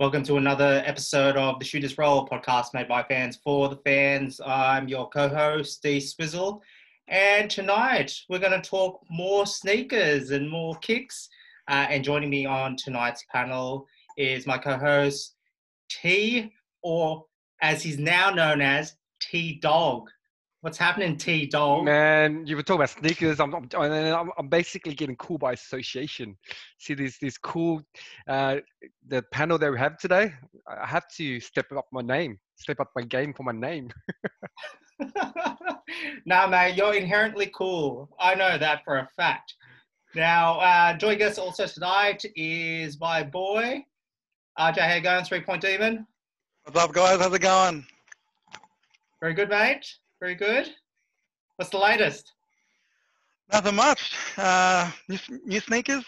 Welcome to another episode of the Shooters Roll podcast made by fans for the fans. I'm your co host, Steve Swizzle. And tonight we're going to talk more sneakers and more kicks. Uh, and joining me on tonight's panel is my co host, T, or as he's now known as, T Dog. What's happening, T Dog? Man, you were talking about sneakers. I'm, I'm, I'm, I'm basically getting cool by association. See these these cool, uh, the panel that we have today. I have to step up my name, step up my game for my name. nah, mate, you're inherently cool. I know that for a fact. Now, uh, joining us also tonight is my boy, RJ. How you going, Three Point Demon? What's up, guys? How's it going? Very good, mate. Very good. What's the latest? Nothing much. Uh, new, new sneakers.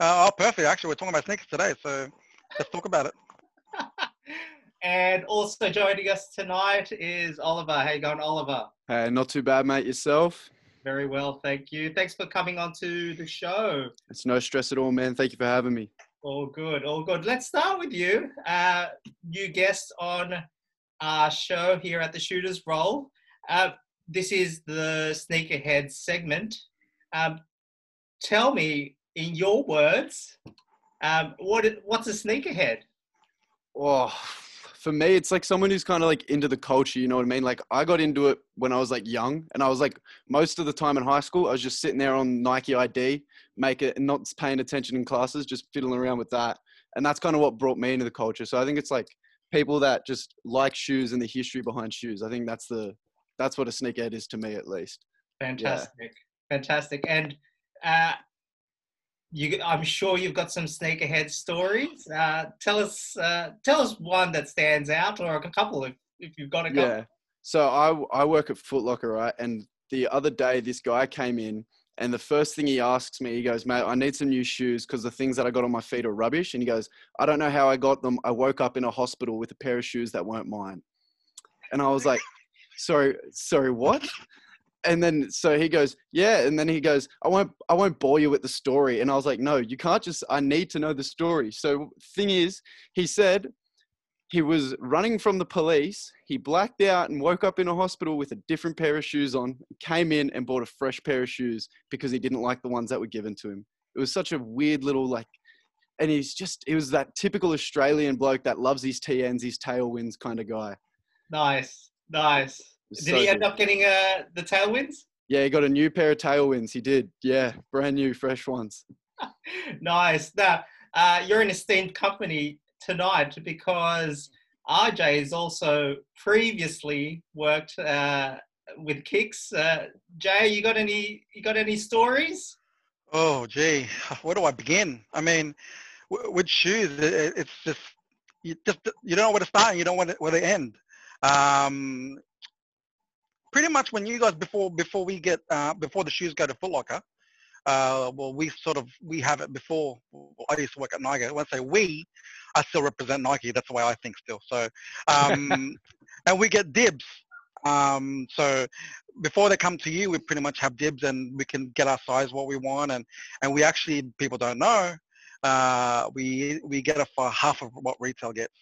Uh, oh, perfect. Actually, we're talking about sneakers today, so let's talk about it. and also joining us tonight is Oliver. How you going, Oliver? Hey, not too bad, mate. Yourself? Very well, thank you. Thanks for coming on to the show. It's no stress at all, man. Thank you for having me. All good, all good. Let's start with you. Uh, new guest on our show here at the Shooters Roll. Uh, this is the sneakerhead segment. Um, tell me, in your words, um, what what's a sneakerhead? Oh, for me, it's like someone who's kind of like into the culture. You know what I mean? Like I got into it when I was like young, and I was like most of the time in high school, I was just sitting there on Nike ID, make it, not paying attention in classes, just fiddling around with that. And that's kind of what brought me into the culture. So I think it's like people that just like shoes and the history behind shoes. I think that's the that's what a sneakerhead is to me, at least. Fantastic, yeah. fantastic, and uh, you, I'm sure you've got some sneakerhead stories. Uh, tell us, uh, tell us one that stands out, or a couple if, if you've got a couple. Yeah. So I I work at Footlocker, right? And the other day, this guy came in, and the first thing he asks me, he goes, "Mate, I need some new shoes because the things that I got on my feet are rubbish." And he goes, "I don't know how I got them. I woke up in a hospital with a pair of shoes that weren't mine." And I was like, sorry, sorry, what? And then so he goes, yeah. And then he goes, I won't, I won't bore you with the story. And I was like, no, you can't just. I need to know the story. So thing is, he said he was running from the police. He blacked out and woke up in a hospital with a different pair of shoes on. Came in and bought a fresh pair of shoes because he didn't like the ones that were given to him. It was such a weird little like and he's just he was that typical Australian bloke that loves his TNs, his tailwinds kind of guy. Nice. Nice. Did so he end good. up getting uh, the tailwinds? Yeah, he got a new pair of tailwinds. He did. Yeah, brand new, fresh ones. nice. Now, uh, you're in esteemed company tonight because RJ has also previously worked uh, with Kicks. Uh, Jay, you got any? You got any stories? Oh, gee, where do I begin? I mean, with shoes, it's just you just you don't know where to start and you don't know where to end. Um, pretty much when you guys before before we get uh, before the shoes go to Foot Locker, uh, well, we sort of we have it before. I used to work at Nike. When I say we, I still represent Nike. That's the way I think still. So, um, and we get dibs. Um, so before they come to you, we pretty much have dibs, and we can get our size what we want, and and we actually people don't know. Uh, we we get it for half of what retail gets.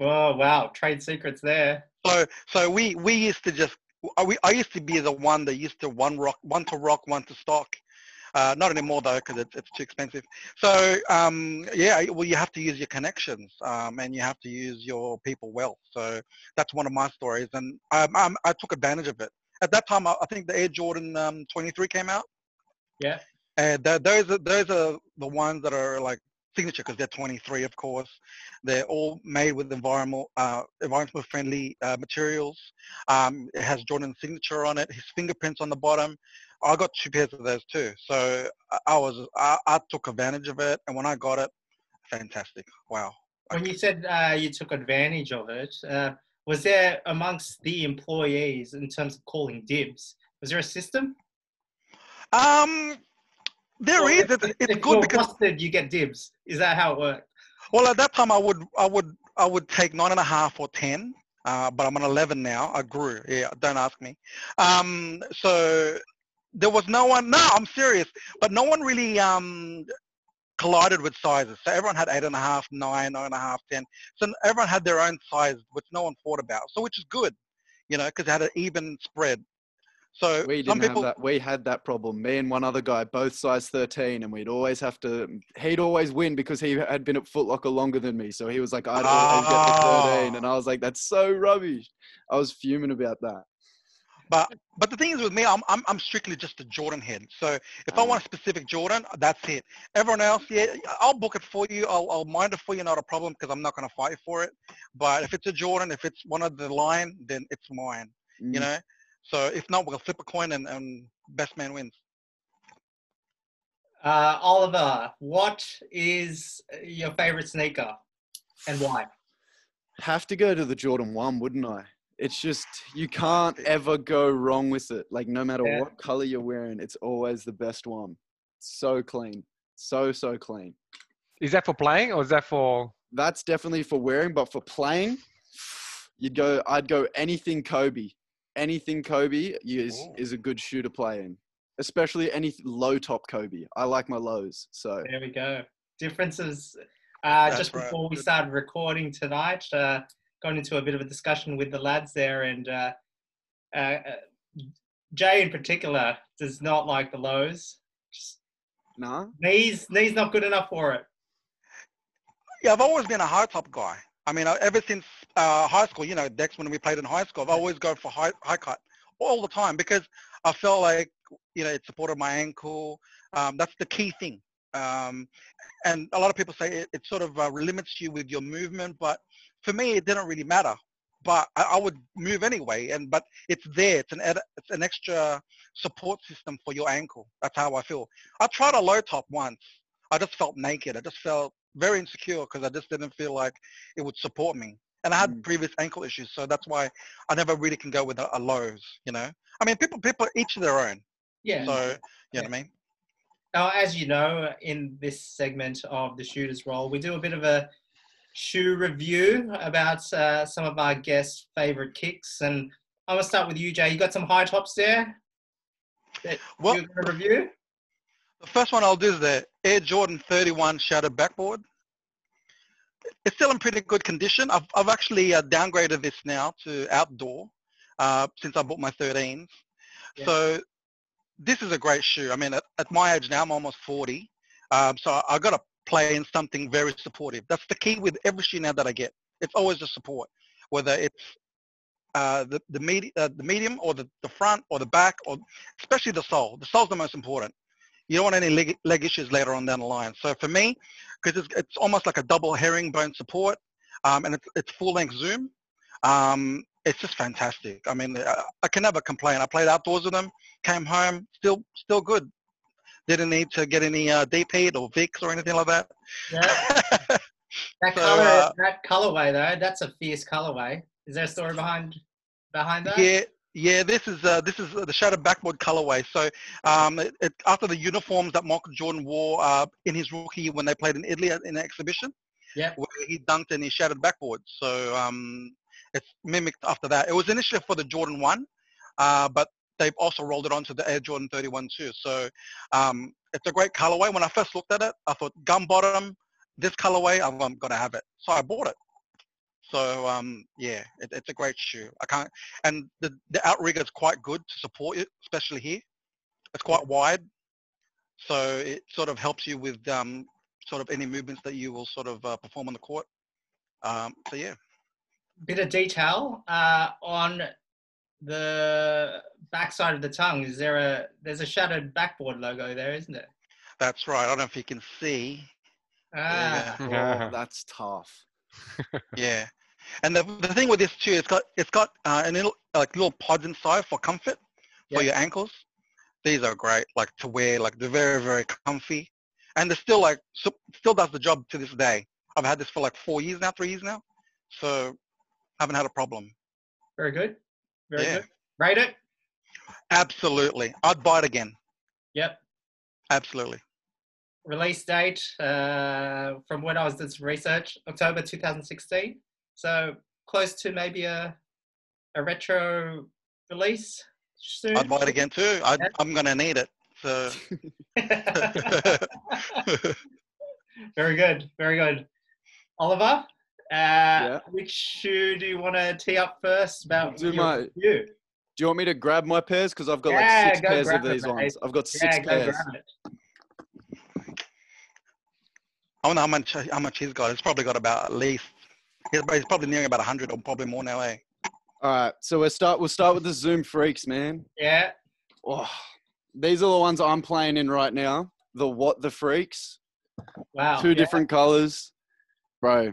Oh wow, trade secrets there. So so we we used to just we I used to be the one that used to one rock one to rock one to stock. Uh, not anymore though because it's, it's too expensive. So um, yeah, well you have to use your connections um, and you have to use your people well. So that's one of my stories, and I, um, I, um, I took advantage of it. At that time, I, I think the Air Jordan um, 23 came out. Yeah. And th- those are those are the ones that are like signature because they're 23, of course. They're all made with environmental, uh, environmental friendly uh, materials. Um, it has Jordan's signature on it, his fingerprints on the bottom. I got two pairs of those too. So I was, I, I took advantage of it. And when I got it, fantastic. Wow. When you said uh, you took advantage of it, uh, was there amongst the employees in terms of calling dibs? Was there a system? Um, there well, is. If, it's, it's good because busted, you get dibs. Is that how it works? Well, at that time, I would, I would, I would take nine and a half or ten. Uh, but I'm on 11 now. I grew. Yeah, don't ask me. Um, so there was no one. No, I'm serious. But no one really um, collided with sizes. So everyone had eight and a half, nine, nine and a half, ten. So everyone had their own size, which no one thought about. So which is good, you know, because it had an even spread. So We some didn't people, have that. We had that problem. Me and one other guy, both size 13, and we'd always have to. He'd always win because he had been at Footlocker longer than me. So he was like, "I'd always get the 13," and I was like, "That's so rubbish." I was fuming about that. but but the thing is with me, I'm I'm, I'm strictly just a Jordan head. So if I Ah. want a specific Jordan, that's it. Everyone else, yeah, I'll book it for you. I'll I'll mind it for you, not a problem, because I'm not going to fight for it. But if it's a Jordan, if it's one of the line, then it's mine. Mm. You know. So if not, we'll flip a coin and, and best man wins. Uh, Oliver, what is your favorite sneaker and why? have to go to the Jordan One, wouldn't I? It's just you can't ever go wrong with it. Like no matter Yeah. what color you're wearing, it's always the best one. So clean, so so clean. Is that for playing or is that for? That's definitely for wearing, but for playing, you'd go. I'd go anything Kobe. Anything Kobe is Ooh. is a good shoe to play in, especially any low top Kobe. I like my lows. So There we go. Differences. Uh, just right. before we started recording tonight, uh, got into a bit of a discussion with the lads there, and uh, uh, uh, Jay in particular does not like the lows. Just nah. knees, knees not good enough for it. Yeah, I've always been a high top guy. I mean, ever since uh, high school, you know, Dex, when we played in high school, I've always gone for high, high cut all the time because I felt like, you know, it supported my ankle. Um, that's the key thing. Um, and a lot of people say it, it sort of uh, limits you with your movement, but for me, it didn't really matter. But I, I would move anyway, and but it's there. It's an ed- it's an extra support system for your ankle. That's how I feel. I tried a low top once. I just felt naked. I just felt very insecure because I just didn't feel like it would support me. And I had Mm. previous ankle issues, so that's why I never really can go with a, a lows. You know, I mean, people people each their own. Yeah. So you know what I mean. Now, as you know, in this segment of the Shooter's role, we do a bit of a shoe review about uh, some of our guests' favorite kicks. And I'm going to start with you, Jay. You got some high tops there that Well, you're to review? The first one I'll do is the Air Jordan 31 shattered backboard. It's still in pretty good condition. I've, I've actually uh, downgraded this now to outdoor uh, since I bought my 13s. Yeah. So this is a great shoe. I mean, at, at my age now, I'm almost 40. Um, so I, I got to play in something very supportive. That's the key with every shoe now that I get. It's always the support, whether it's uh, the the, med- uh, the medium or the, the front or the back or especially the sole. The sole's the most important. You don't want any leg, leg issues later on down the line. So for me, because it's, it's almost like a double herringbone support, um, and it's, it's full length zoom, um, it's just fantastic. I mean, I, I can never complain. I played outdoors with them, came home, still still good. Didn't need to get any uh, heat or Vicks or anything like that. Yeah. That So, color, uh, that colorway though, that's a fierce colorway. Is there a story behind behind that? Yeah, yeah. This is uh, this is the shattered backboard colorway. So um, it, it, after the uniforms that Michael Jordan wore uh, in his rookie year when they played in Italy in an exhibition, Yep. where he dunked and he shattered backboard. So um, it's mimicked after that. It was initially for the Jordan one, uh, but they've also rolled it onto the Air Jordan 31 too. So um, it's a great colorway. When I first looked at it, I thought gum bottom, this colorway, I'm, I'm gonna have it. So I bought it. So um, yeah, it, it's a great shoe. I can't, and the the outrigger is quite good to support it, especially here. It's quite wide, so it sort of helps you with um, sort of any movements that you will sort of uh, perform on the court. Um, so yeah, Bit of detail uh, on the backside of the tongue. Is there a there's a shattered backboard logo there, isn't it? that's right. I don't know if you can see. Ah, Yeah. Oh, that's tough. Yeah, and the the thing with this too, it's got it's got uh, a little like little pods inside for comfort for your ankles. These are great, like to wear, like they're very very comfy, and they're still like so, still does the job to this day. I've had this for like four years now, three years now, so haven't had a problem. very good. Very Yeah. good. Rate it. Absolutely, I'd buy it again. Yep. Absolutely. Release date uh, from when I was doing some research, October 2016. So close to maybe a a retro release soon. I'd buy it again too. i Yeah. I'm gonna need it. So Very good. Very good. Oliver, uh, Yeah. which shoe do you want to tee up first? About Do your my- review? Do you want me to grab my pairs? Because I've got Yeah, like six go pairs of grab it, these ones. I've got six Yeah, go pairs. grab it. I wonder how much how much he's got. He's probably got about at least. He's, he's probably nearing about hundred or probably more now. Eh? All right, so we'll start. We'll start with the Zoom Freaks, man. Yeah. Oh, these are the ones I'm playing in right now. The what the Freaks, Wow. two yeah. different colors, bro.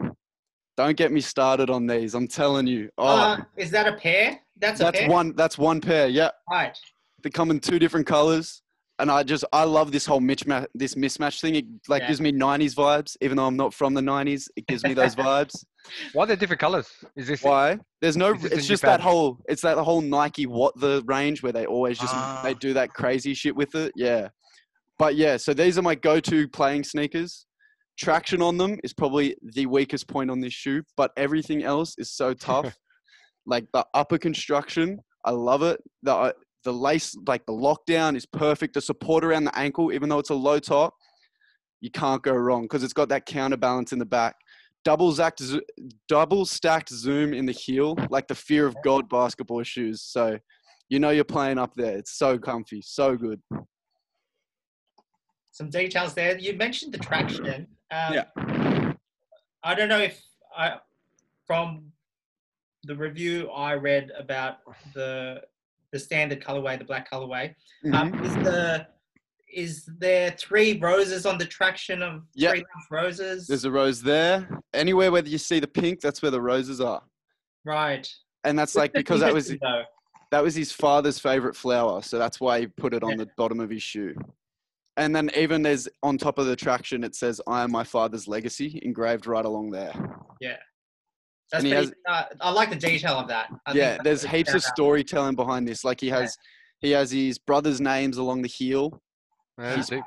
Don't get me started on these. I'm telling you. Oh, Uh, is that a pair? That's a that's pair. one. That's one pair. Yeah, Right. they come in two different colors, and I just I love this whole mismatch. This mismatch thing. It like Yeah. gives me '90s vibes, even though I'm not from the '90s. It gives me those vibes. Why are they different colors? Is this Why? There's no. Is It's just that whole. It's that whole Nike what the range where they always just Ah. they do that crazy shit with it. Yeah. But yeah, so these are my go-to playing sneakers. Traction on them is probably the weakest point on this shoe, but everything else is so tough. like the upper construction, I love it. The uh, the lace, like the lockdown, is perfect. The support around the ankle, even though it's a low top, you can't go wrong because it's got that counterbalance in the back. Double stacked, double stacked zoom in the heel, like the fear of God basketball shoes. So, you know you're playing up there. It's so comfy, so good. Some details there. You mentioned the traction. Um, Yeah. I don't know if I, from the review I read about the the standard colorway, the black colorway, Mhm. um, is the is there three roses on the traction of Yeah. three roses? There's a rose there. Anywhere where you see the pink, that's where the roses are. right. And that's like because that was though. that was his father's favorite flower, so that's why he put it on Yeah. the bottom of his shoe. And then even there's on top of the traction, it says "I am my father's legacy" engraved right along there. Yeah. That's pretty, uh, I like the detail of that. I yeah, there's heaps of storytelling behind this. Like he Yeah. has, he has his brother's names along the heel. Yeah, deep.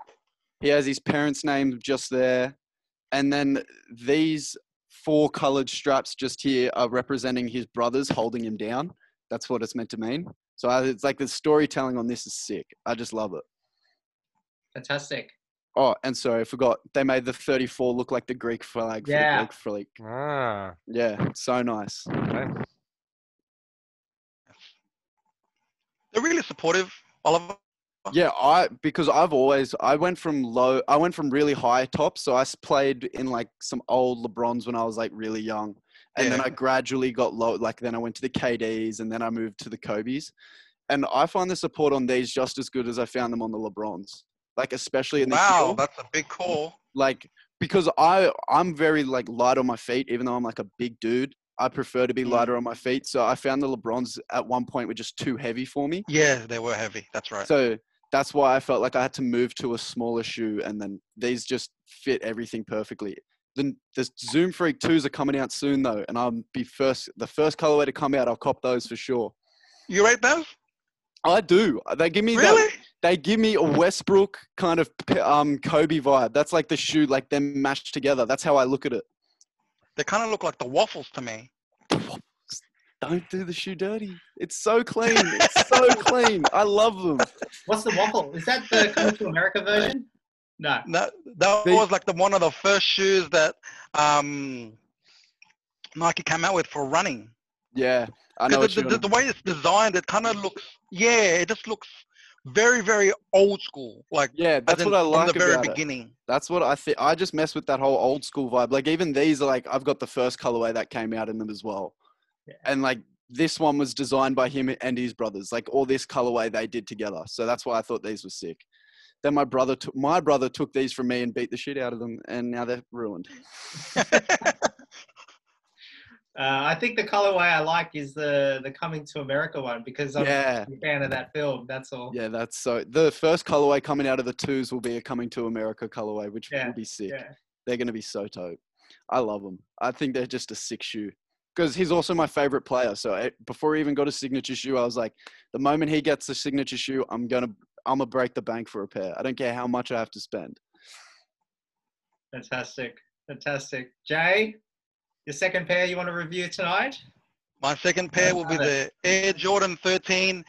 He has his parents' name just there, and then these four coloured straps just here are representing his brothers holding him down. That's what it's meant to mean. So I, it's like the storytelling on this is sick. I just love it. Fantastic. Oh, and sorry, I forgot. They made the 34 look like the Greek flag for Yeah. the Greek Freak. Ah, Yeah, so nice. okay. They're really supportive, Oliver. Yeah, I because I've always I went from low I went from really high tops. So I played in like some old LeBrons when I was like really young. And then I gradually got low like then I went to the KDs and then I moved to the Kobe's. And I find the support on these just as good as I found them on the LeBrons. Like especially in the Wow, heel. that's a big call. like because I I'm very like light on my feet, even though I'm like a big dude. I prefer to be Mm. lighter on my feet. So I found the LeBrons at one point were just too heavy for me. Yeah, they were heavy. That's right. So that's why I felt like I had to move to a smaller shoe, and then these just fit everything perfectly. Then the Zoom Freak twos are coming out soon though, and I'll be first the first colorway to come out. I'll cop those for sure. you rate those? I do. They give me that they give me a Westbrook kind of um Kobe vibe. That's like the shoe, like them mashed together. That's how I look at it. They kind of look like the waffles to me. Don't do the shoe dirty. It's so clean. It's so clean. I love them. What's the waffle? Is that the Coming to America version? No. That that was like the one of the first shoes that um, Nike came out with for running. Yeah, I know. the, what the, the, the way it's designed, it kind of looks, yeah, it just looks very, very old school. Like Yeah, that's in what I from like the very about it. beginning. That's what I think. I just mess with that whole old school vibe. Like even these are like I've got the first colorway that came out in them as well, Yeah. and like this one was designed by him and his brothers. Like all this colorway they did together. So that's why I thought these were sick. Then my brother took my brother took these from me and beat the shit out of them, and now they're ruined. Uh, I think the colorway I like is the the Coming to America one because I'm Yeah. a fan of that film. That's all. Yeah, that's so. The first colorway coming out of the twos will be a coming to America colorway, which Yeah, will be sick. Yeah. They're going to be so dope. I love them. I think they're just a sick shoe because he's also my favorite player. So eh, before he even got a signature shoe, I was like, the moment he gets a signature shoe, I'm gonna I'm gonna break the bank for a pair. I don't care how much I have to spend. Fantastic. Fantastic. Jay, your second pair you want to review tonight? My second pair will be love the Air Jordan 13,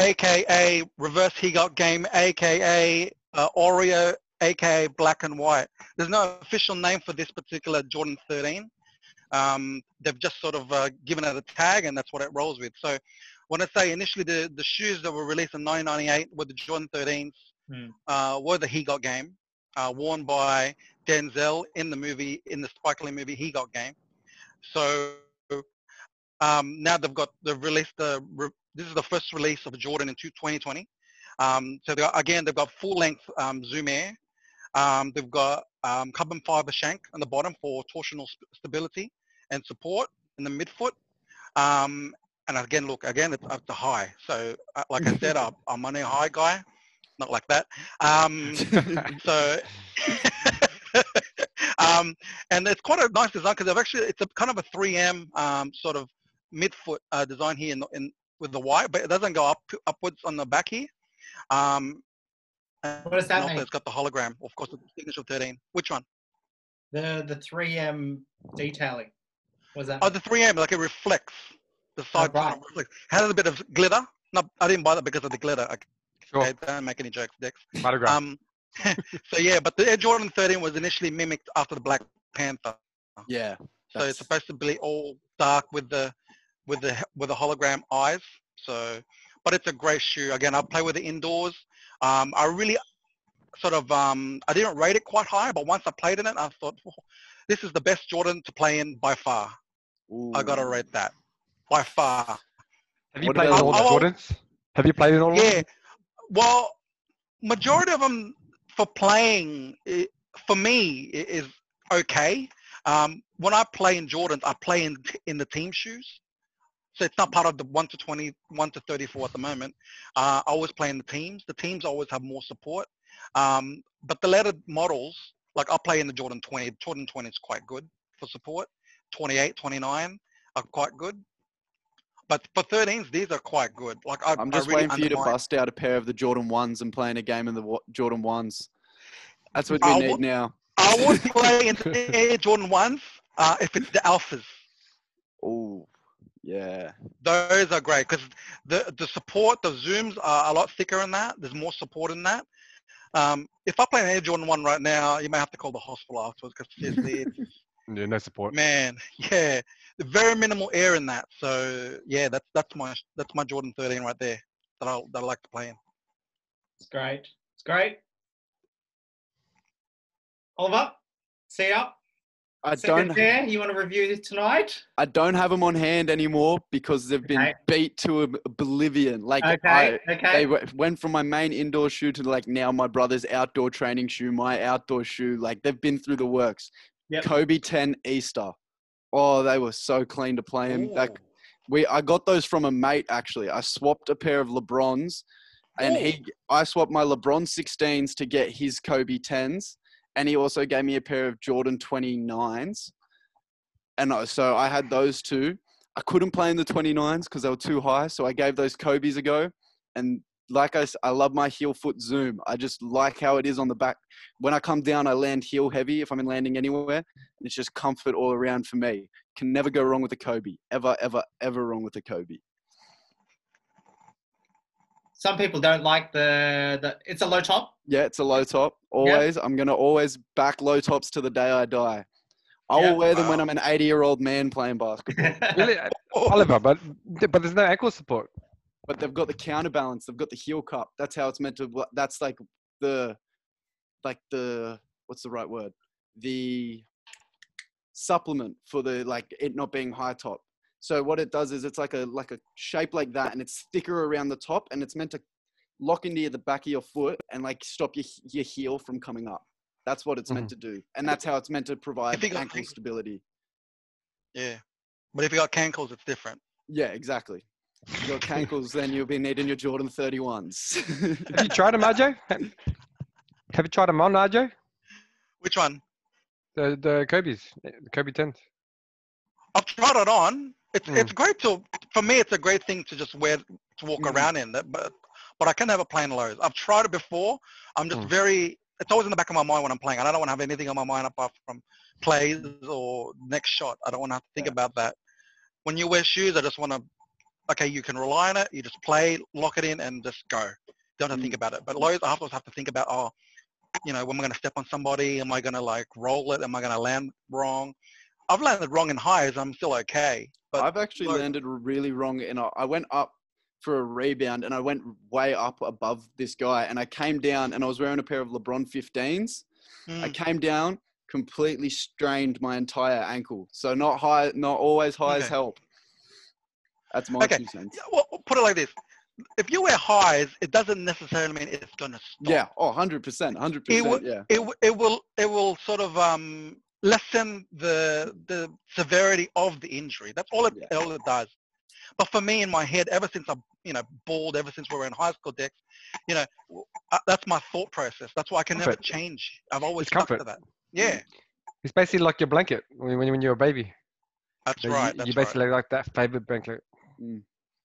aka Reverse He Got Game, aka uh, Oreo, aka black and white. There's no official name for this particular Jordan 13. Um, they've just sort of uh, given it a tag, and that's what it rolls with. So when I say initially the, the shoes that were released in 1998 were the Jordan 13s, Hmm. uh, were the He Got Game, uh, worn by Denzel in the movie, in the Spike Lee movie He Got Game. So um, now they've got, they've released the, re- this is the first release of Jordan in 2020. Um, so they got, again, they've got full length um, Zoom Air. Um, they've got um, carbon fiber shank on the bottom for torsional st- stability and support in the midfoot. Um, and again, look, again, it's up to high. So uh, like I said, I'm, I'm on a high guy, not like that. Um, so, um, and it's quite a nice design because I've actually, it's a kind of a 3M um, sort of midfoot uh, design here in, in with the white, but it doesn't go up upwards on the back here. Um, What does that and also mean? it's got the hologram, of course, the signature 13. Which one? The the 3M detailing. What does that Oh, the 3M, like it reflects. The side kind right. of reflects. Has a bit of glitter. No, I didn't buy that because of the glitter. Okay, Sure. don't make any jokes, Dex. Photograph. Um, so yeah, but the Air Jordan 13 was initially mimicked after the Black Panther. yeah. So That's- it's supposed to be all dark with the with the with the hologram eyes. So, but it's a great shoe. Again, I play with it indoors. Um, I really sort of um, I didn't rate it quite high, but once I played in it, I thought "Oh, this is the best Jordan to play in by far. I gotta Ooh. rate that by far. Have you what played in all the I'll- Jordans? Have you played in all of them? Yeah. Well, majority of them for playing, i for me, i- is okay. Um, when I play in Jordans, I play in in the team shoes. So it's not part of the 1 to 20, 1 to 34 at the moment. Uh, I always play in the teams. The teams always have more support. Um, but the lettered models, like I play in the Jordan 20. Jordan 20 is quite good for support. 28, 29 are quite good. But for 13s, these are quite good. Like I, I'm I just really waiting for you to bust out a pair of the Jordan ones and playing a game in the Jordan ones. That's what we I need would- now. I would play in the Air Jordan ones uh, if it's the alphas. Oh, yeah. Those are great because the the support, the zooms are a lot thicker in that. There's more support in that. Um, if I play an Air Jordan one right now, you may have to call the hospital afterwards because seriously, it's, Yeah, no support. man, yeah, very minimal air in that. So yeah, that's that's my that's my Jordan 13 right there that I that I like to play in. It's great. It's great. Oliver, see ya. I Second don't. pair, you want to review this tonight? I don't have them on hand anymore because they've been Okay. beat to oblivion. Like Okay, I, okay. they went from my main indoor shoe to like now my brother's outdoor training shoe, my outdoor shoe. Like they've been through the works. Yep. Kobe 10 Easter. Oh, they were so clean to play in. Like Ooh. we, I got those from a mate actually. I swapped a pair of LeBrons, and he, I swapped my LeBron 16s to get his Kobe 10s, and he also gave me a pair of Jordan 29s. And so I had those two. I couldn't play in the 29s because they were too high, so I gave those Kobe's a go. And like I, I love my heel foot zoom. I just like how it is on the back. When I come down, I land heel heavy if I'm in landing anywhere. And it's just comfort all around for me. Can never go wrong with a Kobe. Ever, ever, ever wrong with a Kobe. Some people don't like the, the it's a low top. Yeah, it's a low top. Always. I'm gonna always back low tops to the day I die. I Yeah. will wear them when I'm an 80 year old man playing basketball. Really, Oliver, but but there's no ankle support. But they've got the counterbalance. They've got the heel cup. That's how it's meant to. That's like the, like the what's the right word? The supplement for the like it not being high top. So what it does is it's like a like a shape like that, and it's thicker around the top, and it's meant to lock into the back of your foot and like stop your your heel from coming up. That's what it's meant mm-hmm. to do, and that's how it's meant to provide got ankle stability. yeah, but if you got cankles, it's different. Yeah, exactly. If you cankles, then you'll be needing your Jordan 31s. Have you tried them, RJ? Have you tried them on, RJ? Which one? The the Kobe's, the Kobe 10s. I've tried it on. It's Mm. it's great to for me. It's a great thing to just wear to walk Mm. around in. But but I can never play in lows. I've tried it before. I'm just Mm. very. It's always in the back of my mind when I'm playing. and I don't want to have anything on my mind apart from plays or next shot. I don't want to have to think Yeah. about that. When you wear shoes, I just want to. Okay, you can rely on it. You just play, lock it in, and just go. Don't have to think about it. But I always have to think about. Oh, you know, when am I going to step on somebody? Am I going to like roll it? Am I going to land wrong? I've landed wrong in highs. I'm still okay. But I've actually landed really wrong, and I I went up for a rebound, and I went way up above this guy, and I came down, and I was wearing a pair of LeBron 15s. I mm, came down, completely strained my entire ankle. So not high, not always high as Okay. help. That's my Okay. two cents. yeah, well, put it like this: if you wear highs, it doesn't necessarily mean it's going to stop. Yeah. Oh, 100%. 100%. It would- yeah. it, it will it will sort of um, lessen the the severity of the injury. That's all it Yeah. all it does. But for me in my head, ever since I'm you know bald, ever since we were in high school, Dex, you know w- uh, that's my thought process. That's why I can never change. I've always It's stuck to that. Yeah, It's basically like your blanket when, when when you're a baby. that's So right. You, That's you right. basically like that favorite blanket.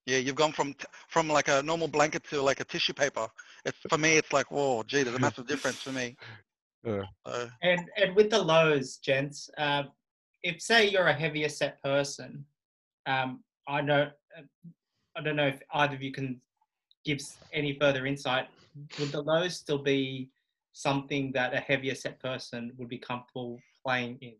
Yeah, you've gone from from like a normal blanket to like a tissue paper. It's for me, it's like whoa, gee, there's a massive difference for me. Yeah. So, And and with the lows, gents, uh, if say you're a heavier set person, um, I know I don't know if either of you can give any further insight. Would the lows still be something that a heavier set person would be comfortable playing in?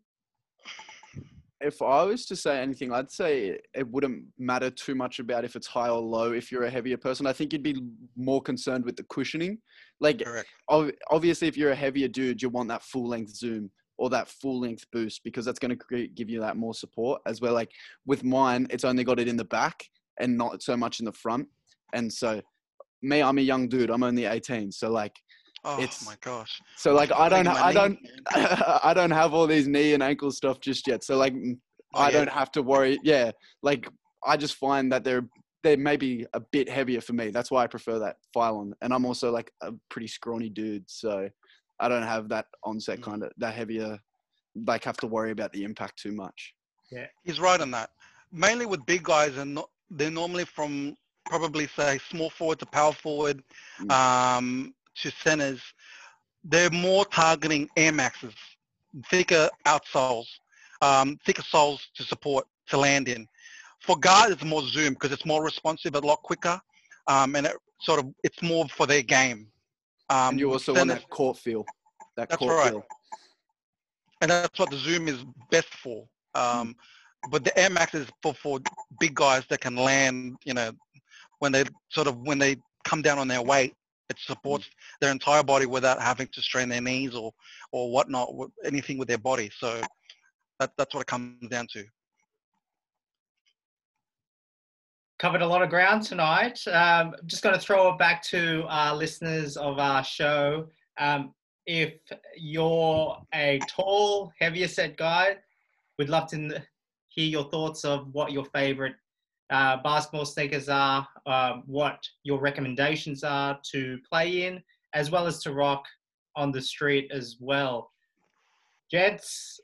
If I was to say anything, I'd say it wouldn't matter too much about if it's high or low. If you're a heavier person, I think you'd be more concerned with the cushioning. Like, correct. obviously, if you're a heavier dude, you want that full length zoom or that full length boost because that's going to give you that more support. As well, like with mine, it's only got it in the back and not so much in the front. And so, me, I'm a young dude. I'm only 18. So like, Oh it's- my gosh. so like, I don't, I don't, knees. I don't have all these knee and ankle stuff just yet. So like, Oh, I yeah. don't have to worry. Yeah, like I just find that they're they're maybe a bit heavier for me. That's why I prefer that Phylon. And I'm also like a pretty scrawny dude, so I don't have that onset Mm. kind of that heavier. Like have to worry about the impact too much. Yeah, he's right on that. Mainly with big guys, and they're normally from probably say small forward to power forward Mm. um, to centers. They're more targeting air maxes, thicker outsoles, um, thicker soles to support to land in. For guards, it's more zoom because it's more responsive, a lot quicker, um, and it sort of it's more for their game. Um, and you also want that court feel. That That's court right. feel. and that's what the zoom is best for. Um, but the Air Max is for, for big guys that can land, you know, when they sort of when they come down on their weight, it supports their entire body without having to strain their knees or or whatnot, anything with their body. So that, that's what it comes down to. covered a lot of ground tonight. Um, just going to throw it back to our listeners of our show. Um, if you're a tall, heavier set guy, we'd love to hear your thoughts of what your favorite uh, basketball sneakers are, um, what your recommendations are to play in, as well as to rock on the street as well. Gents,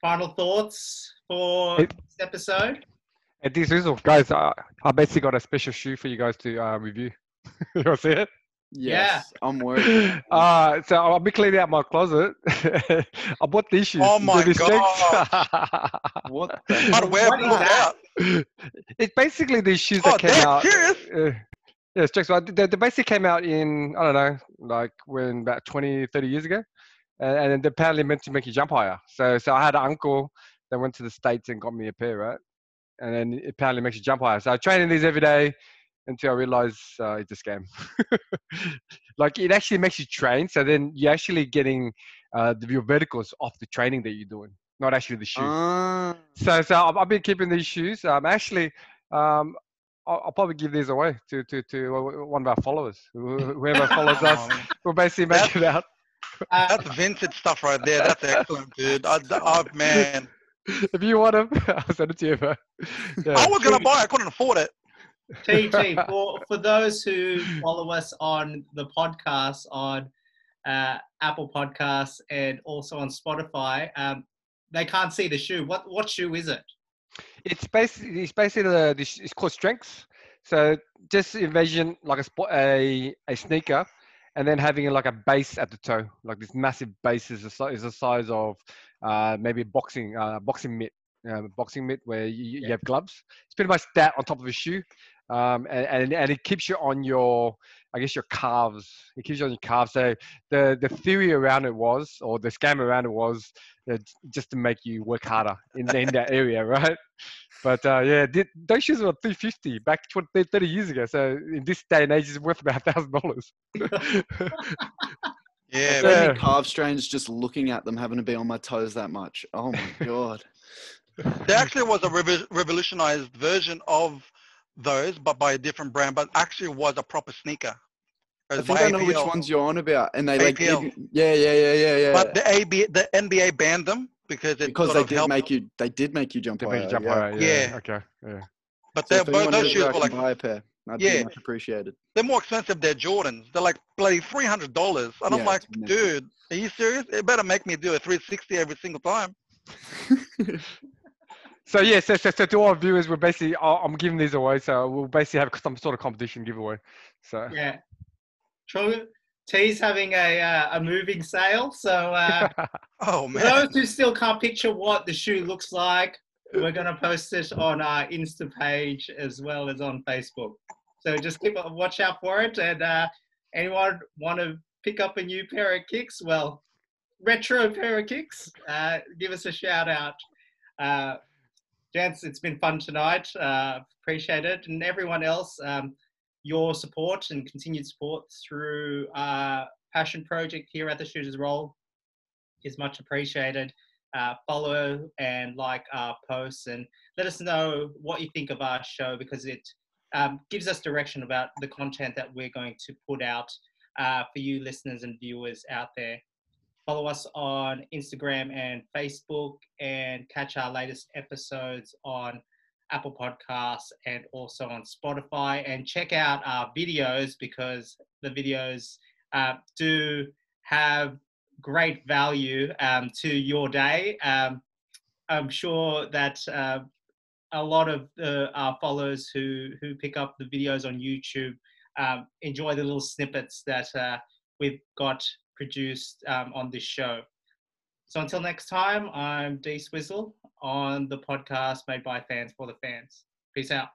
final thoughts for It- this episode? And this is all guys. I, I basically got a special shoe for you guys to uh, review. you want to see it? Yes, I'm worried. Uh, so I'll be cleaning out my closet. I bought these shoes. Oh my see these? What? The How to wear What is that? out. it's basically these shoes Oh, that came out. serious? Uh, yeah, checks. So they, they basically came out in I don't know, like when about 20, 30 years ago, and, and they're apparently meant to make you jump higher. So, so I had an uncle that went to the states and got me a pair, right? And then it apparently makes you jump higher. So I train in these every day until I realized uh, it's a scam. like it actually makes you train, so then you're actually getting uh, the, your verticals off the training that you're doing, not actually the shoes. Ah, So, so I've, I've been keeping these shoes. Um, actually, um, I'll, I'll probably give these away to, to, to one of our followers. Whoever follows us, Oh, we'll basically make it out. Uh, That's vintage stuff right there. That's excellent, dude. I, oh, man. If you want them, I'll send it to you. Bro. Yeah. I was going to buy it. I couldn't afford it. TT, for, for those who follow us on the podcast on uh, Apple Podcasts and also on Spotify, um, they can't see the shoe. What what shoe is it? It's basically it's basically the, it's called strengths. So just envision like a sport a a sneaker, and then having like a base at the toe, like this massive base is the, is the size of uh, maybe boxing uh, boxing mitt. um, boxing mitt where you, you Yeah. have gloves. It's pretty much that on top of a shoe, um, and, and and it keeps you on your, I guess your calves. It keeps you on your calves. So the the theory around it was, or the scam around it was, uh, just to make you work harder in in that area, right? But uh, yeah, th- those shoes were 350 back 20, 30 years ago. So in this day and age, it's worth about thousand dollars. Yeah, So but many calf strains just looking at them having to be on my toes that much. Oh my god. there actually was a revo- revolutionized version of those, but by a different brand, but actually was a proper sneaker. I think I know which ones you're on about, and they like, APL. give you- yeah, yeah, yeah, yeah, yeah. But the AB, the NBA banned them because it because sort they of did helped. make you, they did make you jump To higher. make you jump yeah. higher. Yeah. Yeah. Okay. Yeah. But So they're, both those shoes were like buy a pair, I'd Yeah. much appreciated. they're more expensive than Jordans. They're like bloody three hundred dollars, and I'm like, dude, are you serious? It better make me do a 360 every single time. So yeah, so, so, so to our viewers, we're basically I- I'm giving these away, so we'll basically have some sort of competition giveaway. So Yeah. True. T's having a uh, a moving sale. So uh, Oh for man, those who still can't picture what the shoe looks like, we're gonna post it on our Insta page as well as on Facebook. So just keep a watch out for it. And uh, anyone want to pick up a new pair of kicks? Well, retro pair of kicks. Uh, give us a shout out. Gents, it's been fun tonight. Uh, appreciate it, and everyone else. Um, your support and continued support through our passion project here at the Shooters Roll is much appreciated. Uh, follow and like our posts and let us know what you think of our show because it um, gives us direction about the content that we're going to put out uh, for you listeners and viewers out there. Follow us on Instagram and Facebook and catch our latest episodes on Apple Podcasts and also on Spotify. And check out our videos because the videos uh, do have great value um, to your day. Um, I'm sure that uh, a lot of our followers who, who pick up the videos on YouTube um, enjoy the little snippets that uh, we've got produced um, on this show. So until next time, I'm D Swizzle on the podcast made by fans for the fans. Peace out.